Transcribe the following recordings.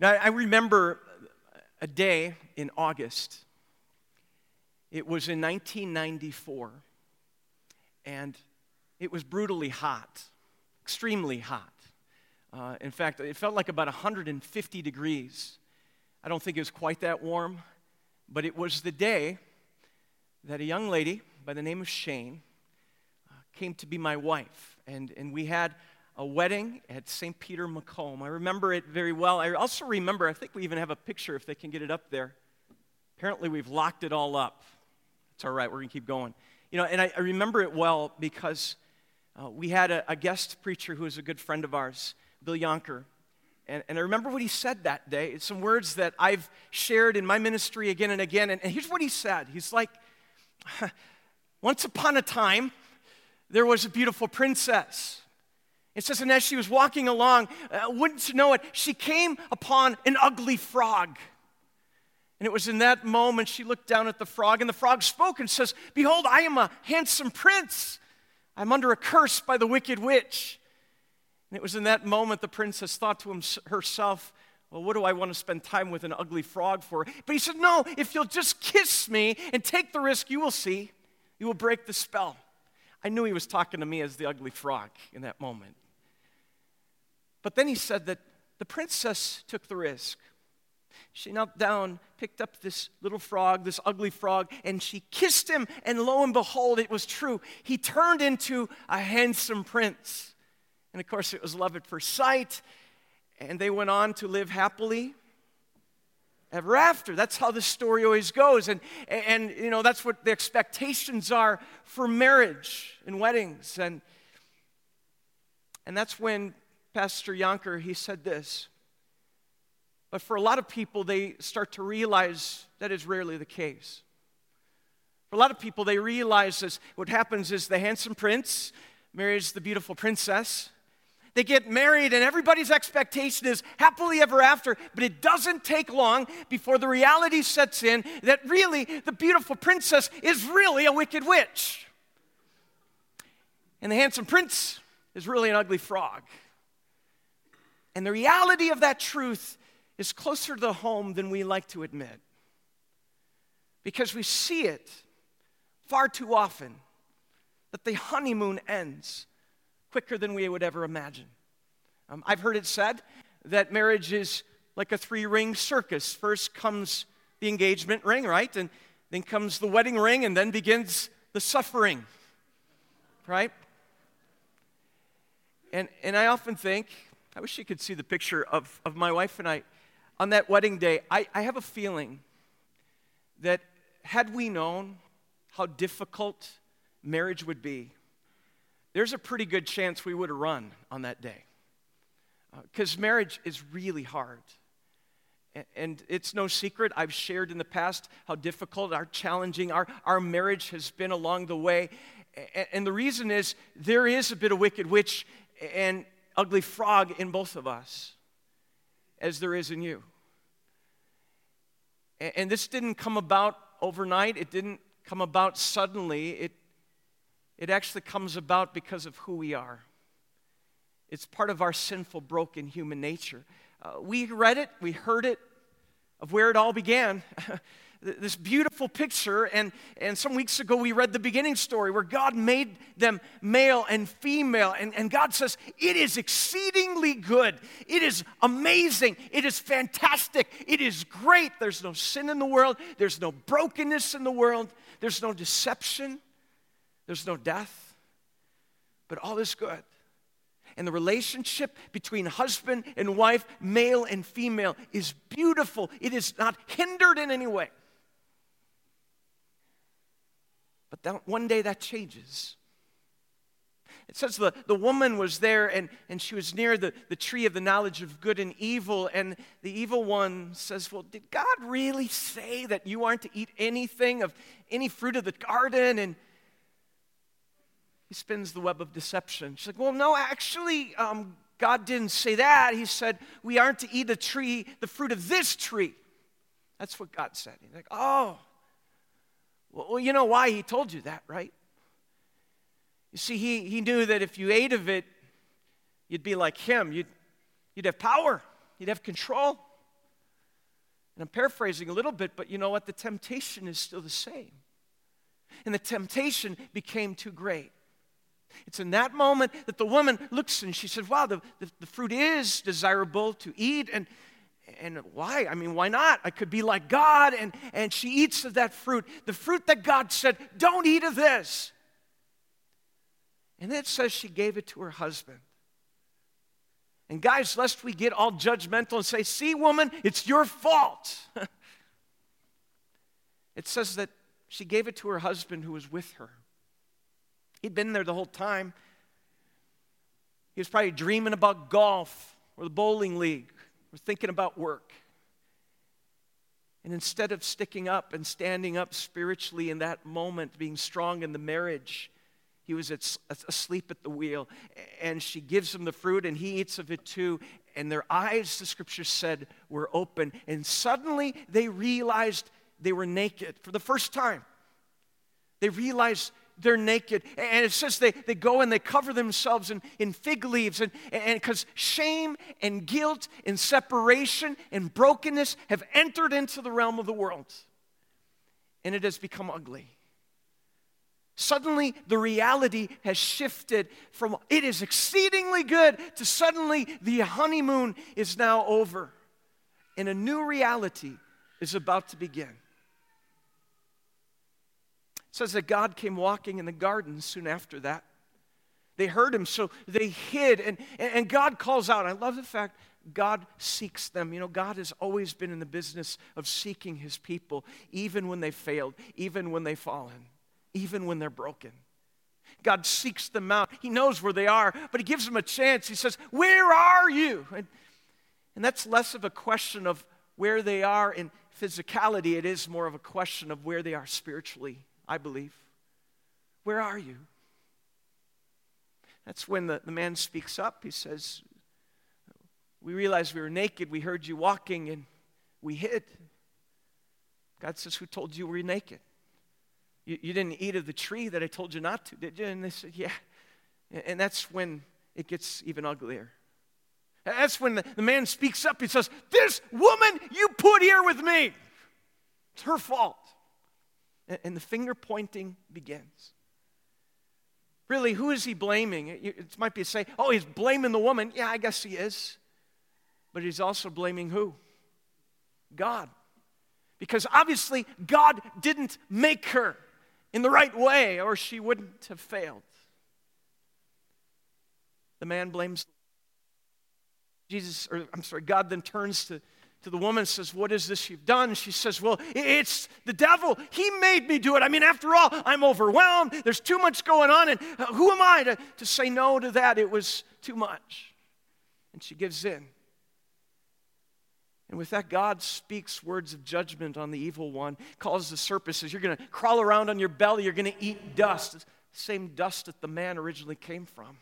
Now, I remember a day in August. It was in 1994, and it was brutally hot, extremely hot. Uh, in fact, it felt like about 150 degrees. I don't think it was quite that warm, but it was the day that a young lady by the name of Shane uh, came to be my wife. And, and we had a wedding at St. Peter Macomb. I remember it very well. I also remember, I think we even have a picture if they can get it up there. Apparently, we've locked it all up. It's all right, we're going to keep going. You know, and I, I remember it well because uh, we had a, a, guest preacher who was a good friend of ours, Bill Yonker. And, and I remember what he said that day. It's some words that I've shared in my ministry again and again. And, and here's what he said He's like, Once upon a time, there was a beautiful princess. It says, and as she was walking along, uh, wouldn't you know it, she came upon an ugly frog. And it was in that moment she looked down at the frog, and the frog spoke and says, Behold, I am a handsome prince. I'm under a curse by the wicked witch. And it was in that moment the princess thought to herself, Well, what do I want to spend time with an ugly frog for? But he said, No, if you'll just kiss me and take the risk, you will see. You will break the spell. I knew he was talking to me as the ugly frog in that moment. But then he said that the princess took the risk. She knelt down, picked up this little frog, this ugly frog, and she kissed him, and lo and behold, it was true. He turned into a handsome prince. And of course, it was love at first sight, and they went on to live happily ever after. That's how the story always goes. And, and you know, that's what the expectations are for marriage and weddings. And, and that's when Pastor Yonker, he said this. But for a lot of people, they start to realize that is rarely the case. For a lot of people, they realize this. What happens is the handsome prince marries the beautiful princess. They get married, and everybody's expectation is happily ever after, but it doesn't take long before the reality sets in that really the beautiful princess is really a wicked witch. And the handsome prince is really an ugly frog. And the reality of that truth is closer to the home than we like to admit. Because we see it far too often that the honeymoon ends quicker than we would ever imagine. Um, I've heard it said that marriage is like a three ring circus. First comes the engagement ring, right? And then comes the wedding ring, and then begins the suffering, right? And, and I often think, I wish you could see the picture of, of my wife and I on that wedding day. I, I have a feeling that had we known how difficult marriage would be, there's a pretty good chance we would have run on that day. Because uh, marriage is really hard. And, it's no secret, I've shared in the past how difficult, how challenging our, our marriage has been along the way. And, and the reason is there is a bit of wicked witch and ugly frog in both of us, as there is in you. And, and this didn't come about overnight, it didn't come about suddenly. It it actually comes about because of who we are. It's part of our sinful, broken human nature. Uh, we read it, we heard it of where it all began. this beautiful picture. And, and some weeks ago, we read the beginning story where God made them male and female. And, and God says, It is exceedingly good. It is amazing. It is fantastic. It is great. There's no sin in the world, there's no brokenness in the world, there's no deception. There's no death, but all is good. And the relationship between husband and wife, male and female, is beautiful. It is not hindered in any way. But that, one day that changes. It says the, the woman was there and, and she was near the, the tree of the knowledge of good and evil. And the evil one says, Well, did God really say that you aren't to eat anything of any fruit of the garden? And he spins the web of deception. She's like, well, no, actually, um, God didn't say that. He said, we aren't to eat the tree, the fruit of this tree. That's what God said. He's like, oh, well, you know why he told you that, right? You see, he, he knew that if you ate of it, you'd be like him. You'd, you'd have power, you'd have control. And I'm paraphrasing a little bit, but you know what? The temptation is still the same. And the temptation became too great. It's in that moment that the woman looks and she says, Wow, the, the, the, fruit is desirable to eat. And, and why? I mean, why not? I could be like God. And, and she eats of that fruit, the fruit that God said, Don't eat of this. And then it says she gave it to her husband. And guys, lest we get all judgmental and say, See, woman, it's your fault. it says that she gave it to her husband who was with her. He'd been there the whole time. He was probably dreaming about golf or the bowling league or thinking about work. And instead of sticking up and standing up spiritually in that moment, being strong in the marriage, he was asleep at the wheel. And she gives him the fruit, and he eats of it too. And their eyes, the scripture said, were open. And suddenly they realized they were naked for the first time. They realized they're naked. And it says they, they go and they cover themselves in, in fig leaves. And because shame and guilt and separation and brokenness have entered into the realm of the world. And it has become ugly. Suddenly, the reality has shifted from it is exceedingly good to suddenly the honeymoon is now over. And a new reality is about to begin says that God came walking in the garden soon after that. They heard him, so they hid. And, and God calls out. I love the fact God seeks them. You know, God has always been in the business of seeking his people, even when they failed, even when they've fallen, even when they're broken. God seeks them out. He knows where they are, but he gives them a chance. He says, Where are you? And, and that's less of a question of where they are in physicality, it is more of a question of where they are spiritually. I believe. Where are you? That's when the, the man speaks up. He says, We realized we were naked. We heard you walking and we hid. God says, Who told you we were naked? You, you didn't eat of the tree that I told you not to, did you? And they said, Yeah. And that's when it gets even uglier. That's when the, the man speaks up. He says, This woman you put here with me, it's her fault and the finger pointing begins. Really, who is he blaming? It might be say, oh, he's blaming the woman. Yeah, I guess he is. But he's also blaming who? God. Because obviously, God didn't make her in the right way, or she wouldn't have failed. The man blames Jesus, or I'm sorry, God then turns to to the woman says, What is this you've done? She says, Well, it's the devil. He made me do it. I mean, after all, I'm overwhelmed. There's too much going on. And uh, who am I to, to say no to that? It was too much. And she gives in. And with that, God speaks words of judgment on the evil one, calls the serpent, says, You're going to crawl around on your belly, you're going to eat dust. The same dust that the man originally came from.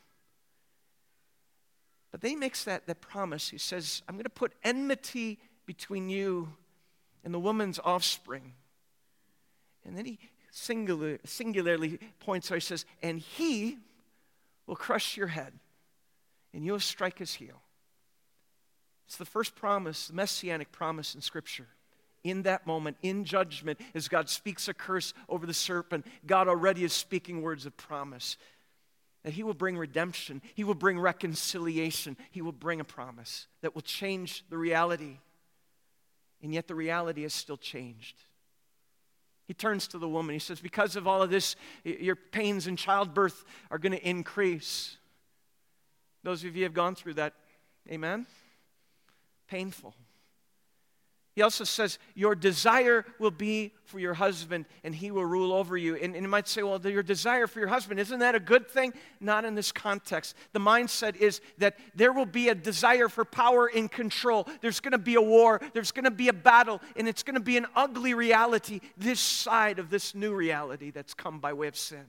But then he makes that, that promise. He says, I'm going to put enmity between you and the woman's offspring. And then he singular, singularly points out, he says, and he will crush your head, and you'll strike his heel. It's the first promise, the messianic promise in Scripture. In that moment, in judgment, as God speaks a curse over the serpent, God already is speaking words of promise that He will bring redemption, He will bring reconciliation, He will bring a promise that will change the reality and yet the reality has still changed. He turns to the woman. He says, Because of all of this, your pains in childbirth are going to increase. Those of you have gone through that, amen? Painful. He also says, Your desire will be for your husband, and he will rule over you. And, and you might say, Well, your desire for your husband, isn't that a good thing? Not in this context. The mindset is that there will be a desire for power and control. There's going to be a war, there's going to be a battle, and it's going to be an ugly reality this side of this new reality that's come by way of sin.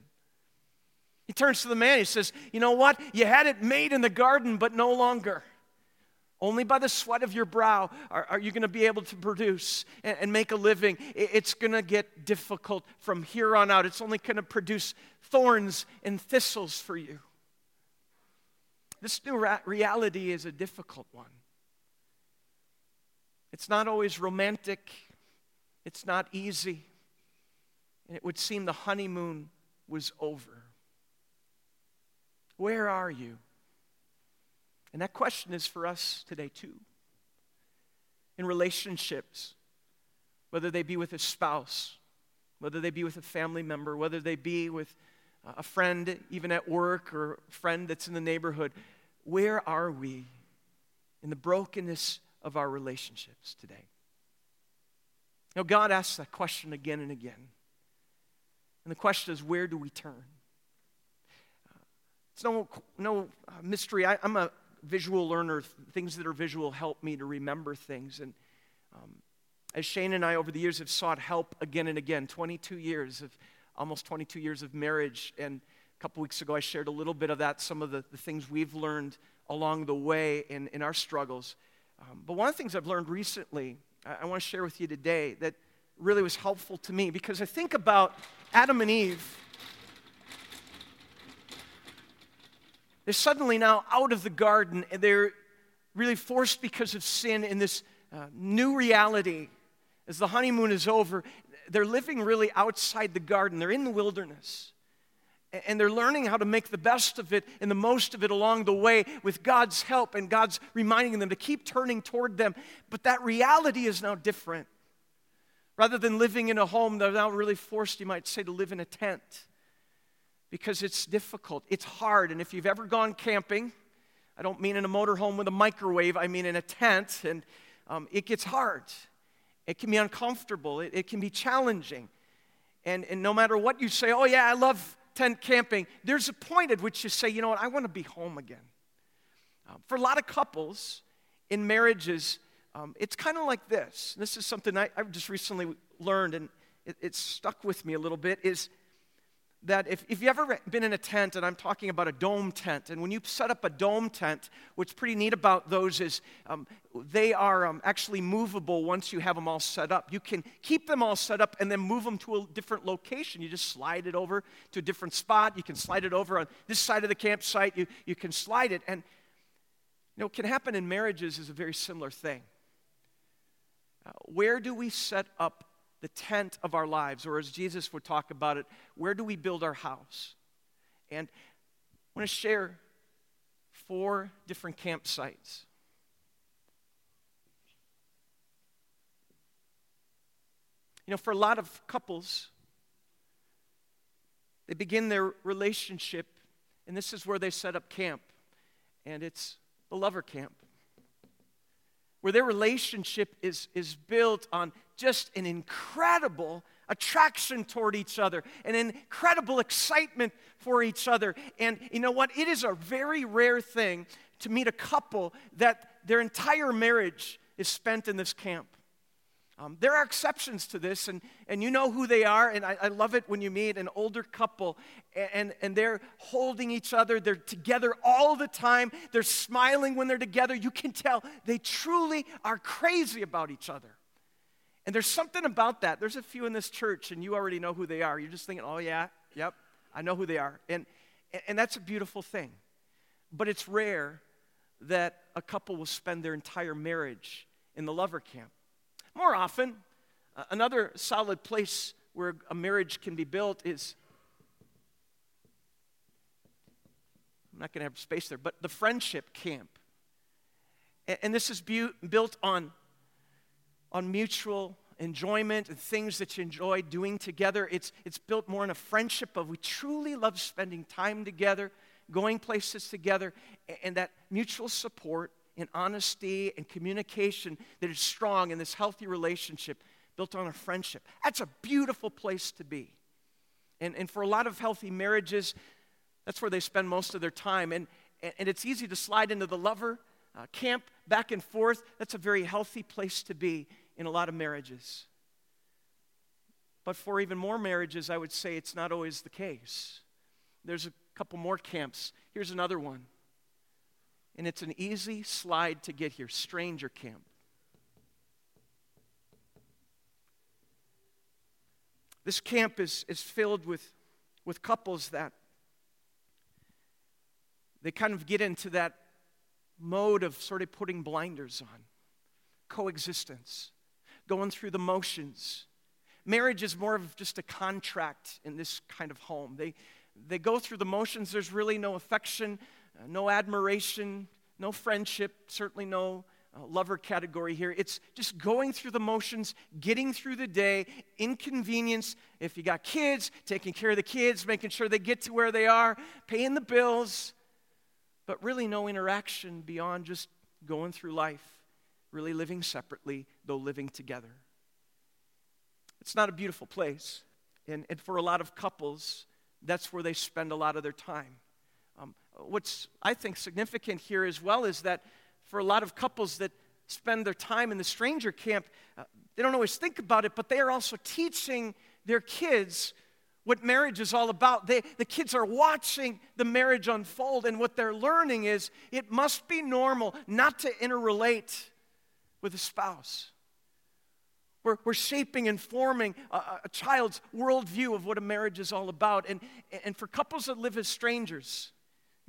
He turns to the man, he says, You know what? You had it made in the garden, but no longer. Only by the sweat of your brow are, are you going to be able to produce and, and make a living. It's going to get difficult from here on out. It's only going to produce thorns and thistles for you. This new ra- reality is a difficult one. It's not always romantic, it's not easy. And it would seem the honeymoon was over. Where are you? And that question is for us today, too. In relationships, whether they be with a spouse, whether they be with a family member, whether they be with a friend, even at work, or a friend that's in the neighborhood, where are we in the brokenness of our relationships today? Now, God asks that question again and again. And the question is, where do we turn? It's no, no mystery. I, am a visual learner. Things that are visual help me to remember things. And um, as Shane and I, over the years, have sought help again and again 22 years of almost 22 years of marriage. And a couple weeks ago, I shared a little bit of that, some of the, the things we've learned along the way in, in our struggles. Um, but one of the things I've learned recently, I, I want to share with you today that really was helpful to me because I think about Adam and Eve They're suddenly now out of the garden and they're really forced because of sin in this uh, new reality. As the honeymoon is over, they're living really outside the garden. They're in the wilderness. And they're learning how to make the best of it and the most of it along the way with God's help and God's reminding them to keep turning toward them. But that reality is now different. Rather than living in a home, they're now really forced, you might say, to live in a tent because it's difficult, it's hard. And if you've ever gone camping, I don't mean in a motorhome with a microwave, I mean in a tent, and um, it gets hard. It can be uncomfortable, it, it can be challenging. And, and no matter what you say, oh, yeah, I love tent camping, there's a point at which you say, you know what, I want to be home again. Um, for a lot of couples in marriages, um, it's kind of like this. This is something I, have just recently learned, and it, it stuck with me a little bit. Is that if, if you've ever been in a tent, and I'm talking about a dome tent, and when you set up a dome tent, what's pretty neat about those is um, they are um, actually movable once you have them all set up. You can keep them all set up and then move them to a different location. You just slide it over to a different spot. You can slide it over on this side of the campsite. You, you can slide it. And you know, what can happen in marriages is a very similar thing. Uh, where do we set up the tent of our lives, or as Jesus would talk about it, where do we build our house? And I want to share four different campsites. You know, for a lot of couples, they begin their relationship, and this is where they set up camp, and it's the lover camp where their relationship is, is built on just an incredible attraction toward each other, an incredible excitement for each other. And you know what? It is a very rare thing to meet a couple that their entire marriage is spent in this camp. Um, there are exceptions to this, and, and you know who they are. And I, I love it when you meet an older couple and, and they're holding each other. They're together all the time. They're smiling when they're together. You can tell they truly are crazy about each other. And there's something about that. There's a few in this church, and you already know who they are. You're just thinking, oh, yeah, yep, I know who they are. And, and that's a beautiful thing. But it's rare that a couple will spend their entire marriage in the lover camp. More often, uh, another solid place where a marriage can be built is I'm not going to have space there, but the friendship camp. And, this is bu- built on, on mutual enjoyment and things that you enjoy doing together. It's, it's built more on a friendship of we truly love spending time together, going places together, and that mutual support and honesty and communication that is strong in this healthy relationship built on a friendship. That's a beautiful place to be. And, and for a lot of healthy marriages, that's where they spend most of their time. And, and it's easy to slide into the lover uh, camp back and forth. That's a very healthy place to be in a lot of marriages. But for even more marriages, I would say it's not always the case. There's a couple more camps. Here's another one and it's an easy slide to get here Stranger Camp. This camp is, is filled with, with couples that they kind of get into that mode of sort of putting blinders on. coexistence, going through the motions. Marriage is more of just a contract in this kind of home. They, they go through the motions. There's really no affection, no admiration, no friendship, certainly no uh, lover category here. It's just going through the motions, getting through the day, inconvenience. If you got kids, taking care of the kids, making sure they get to where they are, paying the bills, but really no interaction beyond just going through life, really living separately, though living together. It's not a beautiful place. And, and for a lot of couples, that's where they spend a lot of their time. Um, what's, I think, significant here as well is that for a lot of couples that spend their time in the stranger camp, uh, they don't always think about it, but they are also teaching their kids what marriage is all about. They, the kids are watching the marriage unfold, and what they're learning is it must be normal not to interrelate with a spouse. We're, we're shaping and forming a, a child's worldview of what a marriage is all about. And, and for couples that live as strangers,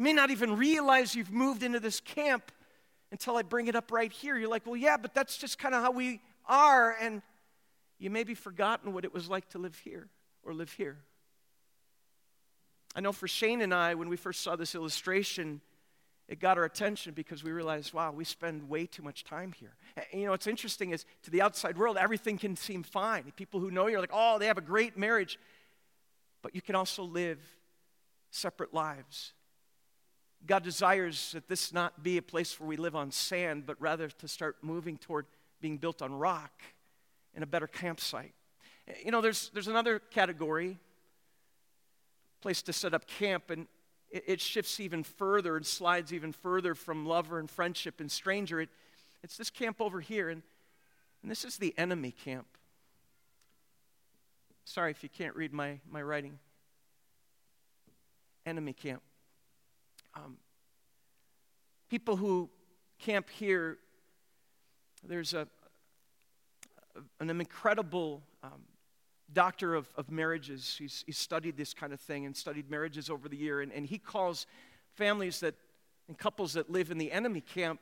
you may not even realize you've moved into this camp until I bring it up right here. You're like, well, yeah, but that's just kind of how we are. And you maybe forgotten what it was like to live here or live here. I know for Shane and I, when we first saw this illustration, it got our attention because we realized, wow, we spend way too much time here. And, you know, what's interesting is to the outside world, everything can seem fine. People who know you are like, oh, they have a great marriage. But you can also live separate lives. God desires that this not be a place where we live on sand, but rather to start moving toward being built on rock in a better campsite. You know, there's, there's another category, place to set up camp, and it, it shifts even further and slides even further from lover and friendship and stranger. It, it's this camp over here, and, and this is the enemy camp. Sorry if you can't read my, my writing. Enemy camp. Um, people who camp here, there's a, an incredible um, doctor of, of marriages. He's, he's studied this kind of thing and studied marriages over the year. And, and he calls families that and couples that live in the enemy camp,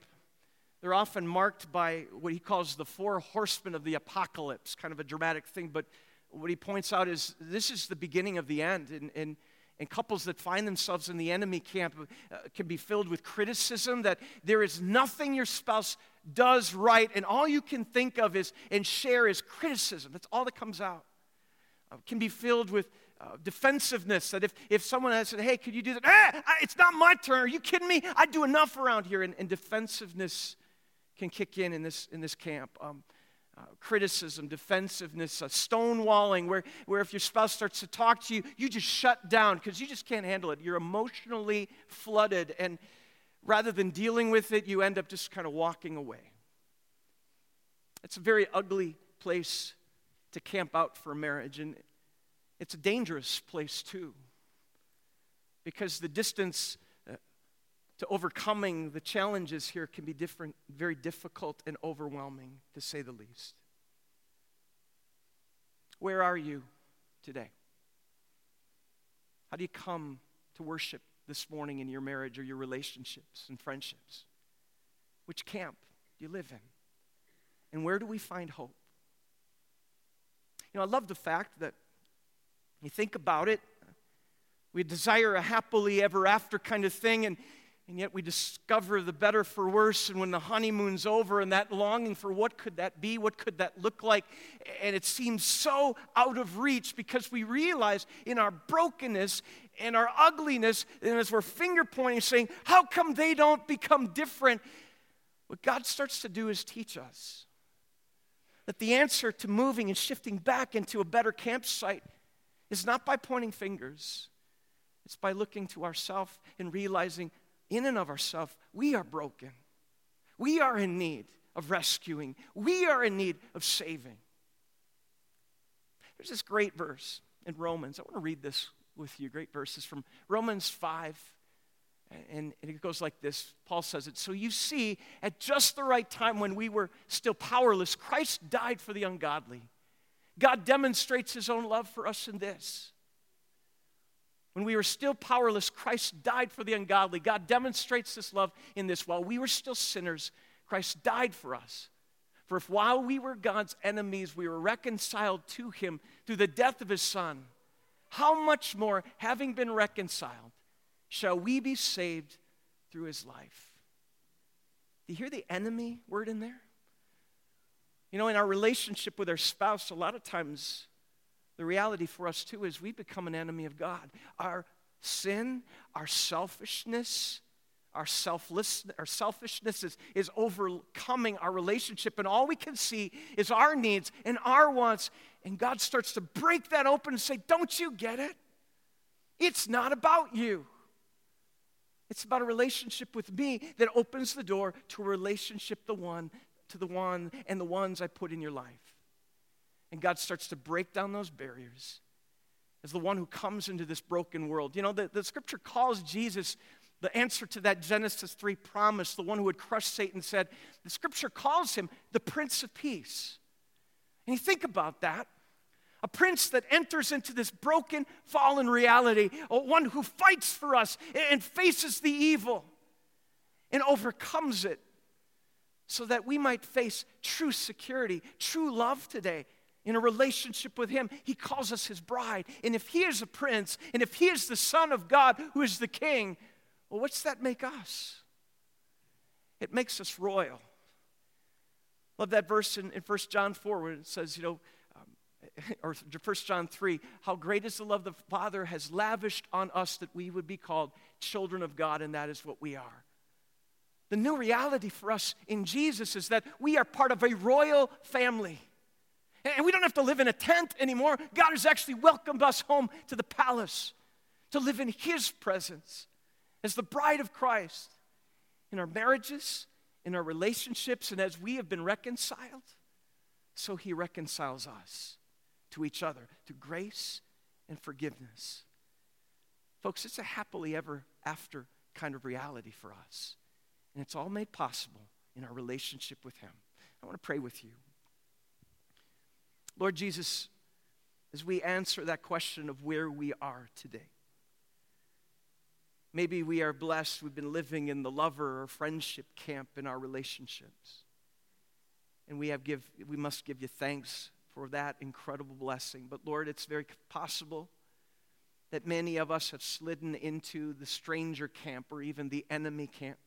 they're often marked by what he calls the four horsemen of the apocalypse, kind of a dramatic thing. But what he points out is this is the beginning of the end. And, and, and couples that find themselves in the enemy camp uh, can be filled with criticism that there is nothing your spouse does right, and all you can think of is and share is criticism. That's all that comes out uh, can be filled with uh, defensiveness. That if, if someone has said, hey, could you do that? Ah, it's not my turn. Are you kidding me? I do enough around here. And, and defensiveness can kick in in this, in this camp. Um, uh, criticism, defensiveness, uh, stonewalling, where, where if your spouse starts to talk to you, you just shut down because you just can't handle it. You're emotionally flooded. And rather than dealing with it, you end up just kind of walking away. It's a very ugly place to camp out for marriage. And it's a dangerous place, too, because the distance to overcoming the challenges here can be different, very difficult and overwhelming, to say the least. Where are you today? How do you come to worship this morning in your marriage or your relationships and friendships? Which camp do you live in? And where do we find hope? You know, I love the fact that you think about it, we desire a happily ever after kind of thing, and, and yet we discover the better for worse. And when the honeymoon's over and that longing for what could that be, what could that look like, and it seems so out of reach because we realize in our brokenness and our ugliness, and as we're finger pointing, saying, How come they don't become different? What God starts to do is teach us that the answer to moving and shifting back into a better campsite is not by pointing fingers, it's by looking to ourselves and realizing in and of ourselves we are broken. We are in need of rescuing, we are in need of saving. There's this great verse in Romans. I want to read this with you. Great verses from Romans 5 and, it goes like this Paul says it. So you see, at just the right time when we were still powerless, Christ died for the ungodly. God demonstrates his own love for us in this. When we were still powerless, Christ died for the ungodly. God demonstrates this love in this. While we were still sinners, Christ died for us. For if while we were God's enemies, we were reconciled to him through the death of his Son, how much more, having been reconciled, shall we be saved through his life? Do you hear the enemy word in there? You know, in our relationship with our spouse, a lot of times the reality for us too is we become an enemy of God. Our sin, our selfishness, our, selfless, our selfishness is, is overcoming our relationship, and all we can see is our needs and our wants. And God starts to break that open and say, Don't you get it? It's not about you. It's about a relationship with me that opens the door to a relationship the one to the one and the ones I put in your life. And God starts to break down those barriers as the one who comes into this broken world. You know, the, the scripture calls Jesus the answer to that Genesis 3 promise, the one who would crush Satan, said, the scripture calls him the Prince of Peace. And you think about that. A prince that enters into this broken, fallen reality, one who fights for us and faces the evil and overcomes it so that we might face true security, true love today in a relationship with Him. He calls us His bride. And if He is a prince, and if He is the Son of God who is the King, well, what's that make us? It makes us royal. Love that verse in, in 1 John 4 where it says, you know, um, or 1 John 3, how great is the love the Father has lavished on us that we would be called children of God, and that is what we are. The new reality for us in Jesus is that we are part of a royal family. And we don't have to live in a tent anymore. God has actually welcomed us home to the palace to live in His presence as the bride of Christ in our marriages, in our relationships, and as we have been reconciled, so He reconciles us to each other through grace and forgiveness. Folks, it's a happily ever after kind of reality for us. And it's all made possible in our relationship with Him. I want to pray with you. Lord Jesus, as we answer that question of where we are today, maybe we are blessed, we've been living in the lover or friendship camp in our relationships. And we, have give, we must give you thanks for that incredible blessing. But Lord, it's very possible that many of us have slidden into the stranger camp or even the enemy camp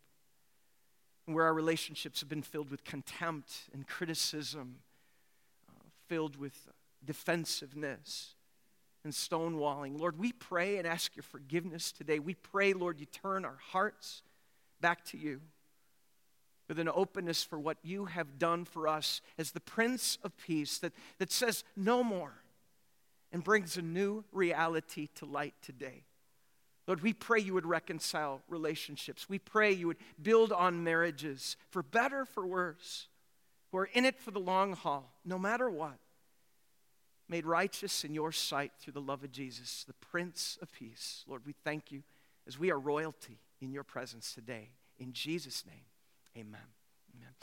where our relationships have been filled with contempt and criticism, filled with defensiveness and stonewalling. Lord, we pray and ask your forgiveness today. We pray, Lord, you turn our hearts back to you with an openness for what you have done for us as the Prince of Peace that, that says no more and brings a new reality to light today. Lord, we pray you would reconcile relationships. We pray you would build on marriages for better, for worse, who are in it for the long haul, no matter what. Made righteous in your sight through the love of Jesus, the Prince of Peace. Lord, we thank you as we are royalty in your presence today. In Jesus' name, amen. Amen.